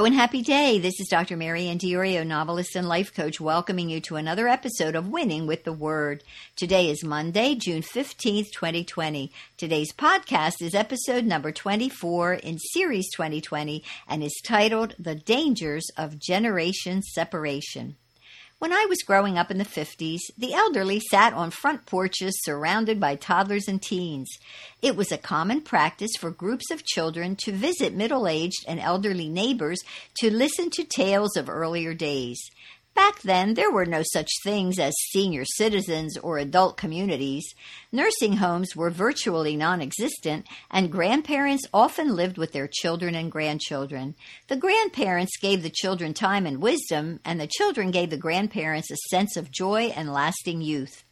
And happy day. This is Dr. Mary Diorio, novelist and life coach, welcoming you to another episode of Winning with the Word. Today is Monday, June 15th, 2020. Today's podcast is episode number 24 in Series 2020 and is titled The Dangers of Generation Separation. When I was growing up in the 50s, the elderly sat on front porches surrounded by toddlers and teens. It was a common practice for groups of children to visit middle aged and elderly neighbors to listen to tales of earlier days. Back then, there were no such things as senior citizens or adult communities. Nursing homes were virtually non existent, and grandparents often lived with their children and grandchildren. The grandparents gave the children time and wisdom, and the children gave the grandparents a sense of joy and lasting youth.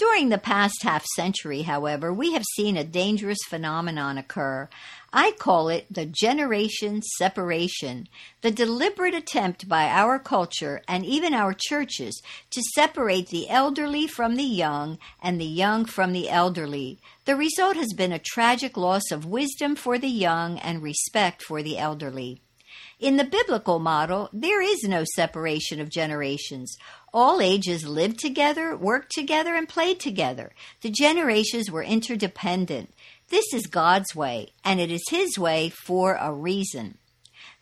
During the past half century, however, we have seen a dangerous phenomenon occur. I call it the generation separation, the deliberate attempt by our culture and even our churches to separate the elderly from the young and the young from the elderly. The result has been a tragic loss of wisdom for the young and respect for the elderly. In the biblical model, there is no separation of generations. All ages lived together, worked together, and played together. The generations were interdependent. This is God's way, and it is His way for a reason.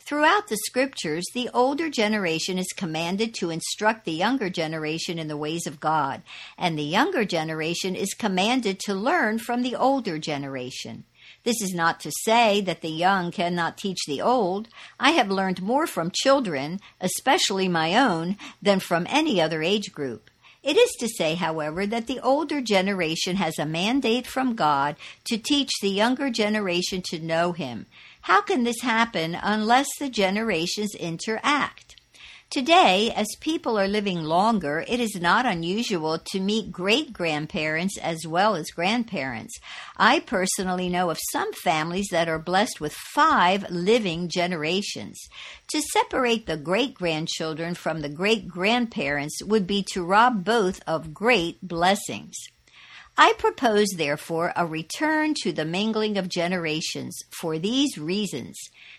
Throughout the scriptures, the older generation is commanded to instruct the younger generation in the ways of God, and the younger generation is commanded to learn from the older generation. This is not to say that the young cannot teach the old. I have learned more from children, especially my own, than from any other age group. It is to say, however, that the older generation has a mandate from God to teach the younger generation to know Him. How can this happen unless the generations interact? Today, as people are living longer, it is not unusual to meet great grandparents as well as grandparents. I personally know of some families that are blessed with five living generations. To separate the great grandchildren from the great grandparents would be to rob both of great blessings. I propose, therefore, a return to the mingling of generations for these reasons.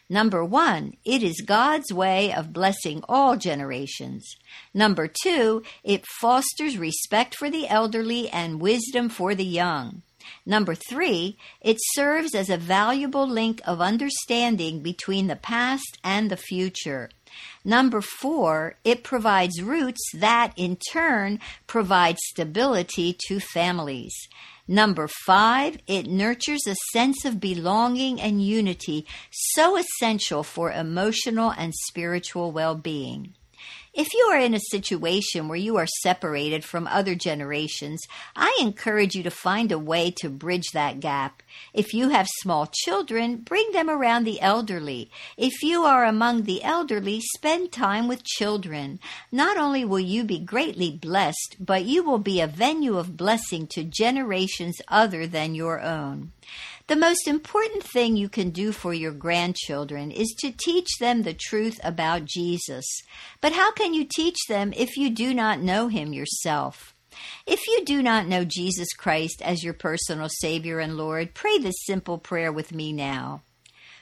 Number one, it is God's way of blessing all generations. Number two, it fosters respect for the elderly and wisdom for the young. Number three, it serves as a valuable link of understanding between the past and the future. Number four, it provides roots that in turn provide stability to families. Number five, it nurtures a sense of belonging and unity so essential for emotional and spiritual well being. If you are in a situation where you are separated from other generations, I encourage you to find a way to bridge that gap. If you have small children, bring them around the elderly. If you are among the elderly, spend time with children. Not only will you be greatly blessed, but you will be a venue of blessing to generations other than your own. The most important thing you can do for your grandchildren is to teach them the truth about Jesus. But how can you teach them if you do not know him yourself? If you do not know Jesus Christ as your personal Savior and Lord, pray this simple prayer with me now.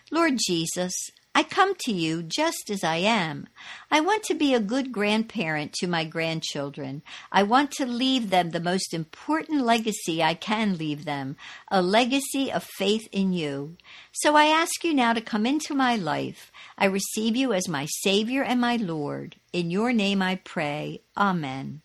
Lord Jesus, I come to you just as I am. I want to be a good grandparent to my grandchildren. I want to leave them the most important legacy I can leave them a legacy of faith in you. So I ask you now to come into my life. I receive you as my Savior and my Lord. In your name I pray. Amen.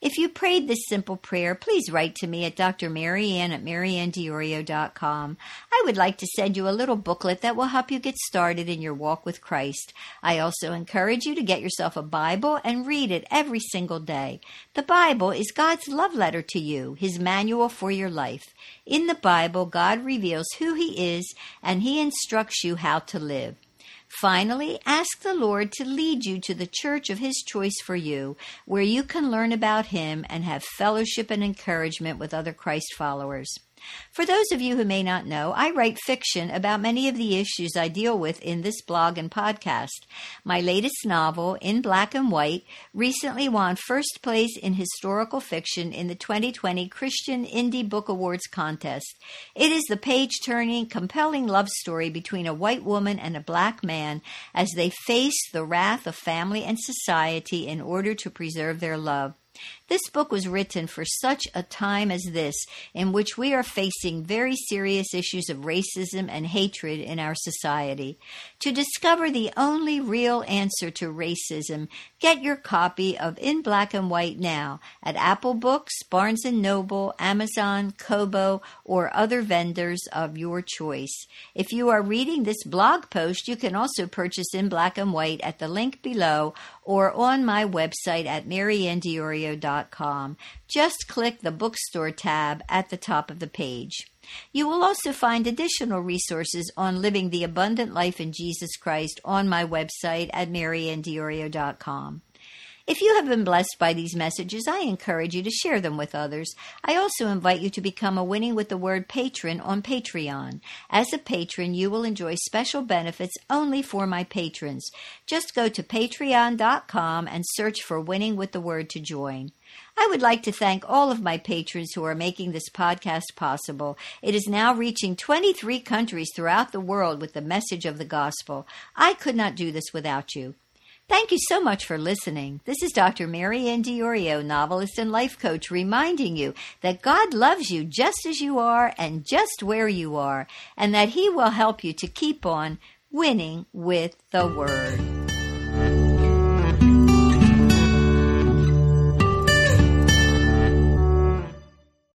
If you prayed this simple prayer, please write to me at Dr. Mary Ann at maryanndiorio.com. I would like to send you a little booklet that will help you get started in your walk with Christ. I also encourage you to get yourself a Bible and read it every single day. The Bible is God's love letter to you, His manual for your life. In the Bible, God reveals who He is and He instructs you how to live. Finally, ask the Lord to lead you to the church of His choice for you, where you can learn about Him and have fellowship and encouragement with other Christ followers. For those of you who may not know, I write fiction about many of the issues I deal with in this blog and podcast. My latest novel, In Black and White, recently won first place in historical fiction in the 2020 Christian Indie Book Awards contest. It is the page turning, compelling love story between a white woman and a black man as they face the wrath of family and society in order to preserve their love. This book was written for such a time as this, in which we are facing very serious issues of racism and hatred in our society. To discover the only real answer to racism, get your copy of In Black and White now at Apple Books, Barnes and Noble, Amazon, Kobo, or other vendors of your choice. If you are reading this blog post, you can also purchase In Black and White at the link below or on my website at maryanndiorio.com just click the bookstore tab at the top of the page. You will also find additional resources on living the abundant life in Jesus Christ on my website at maryanndiorio.com. If you have been blessed by these messages, I encourage you to share them with others. I also invite you to become a Winning with the Word patron on Patreon. As a patron, you will enjoy special benefits only for my patrons. Just go to patreon.com and search for Winning with the Word to join. I would like to thank all of my patrons who are making this podcast possible. It is now reaching 23 countries throughout the world with the message of the gospel. I could not do this without you. Thank you so much for listening. This is Dr. Mary Ann Diorio, novelist and life coach, reminding you that God loves you just as you are and just where you are, and that He will help you to keep on winning with the Word.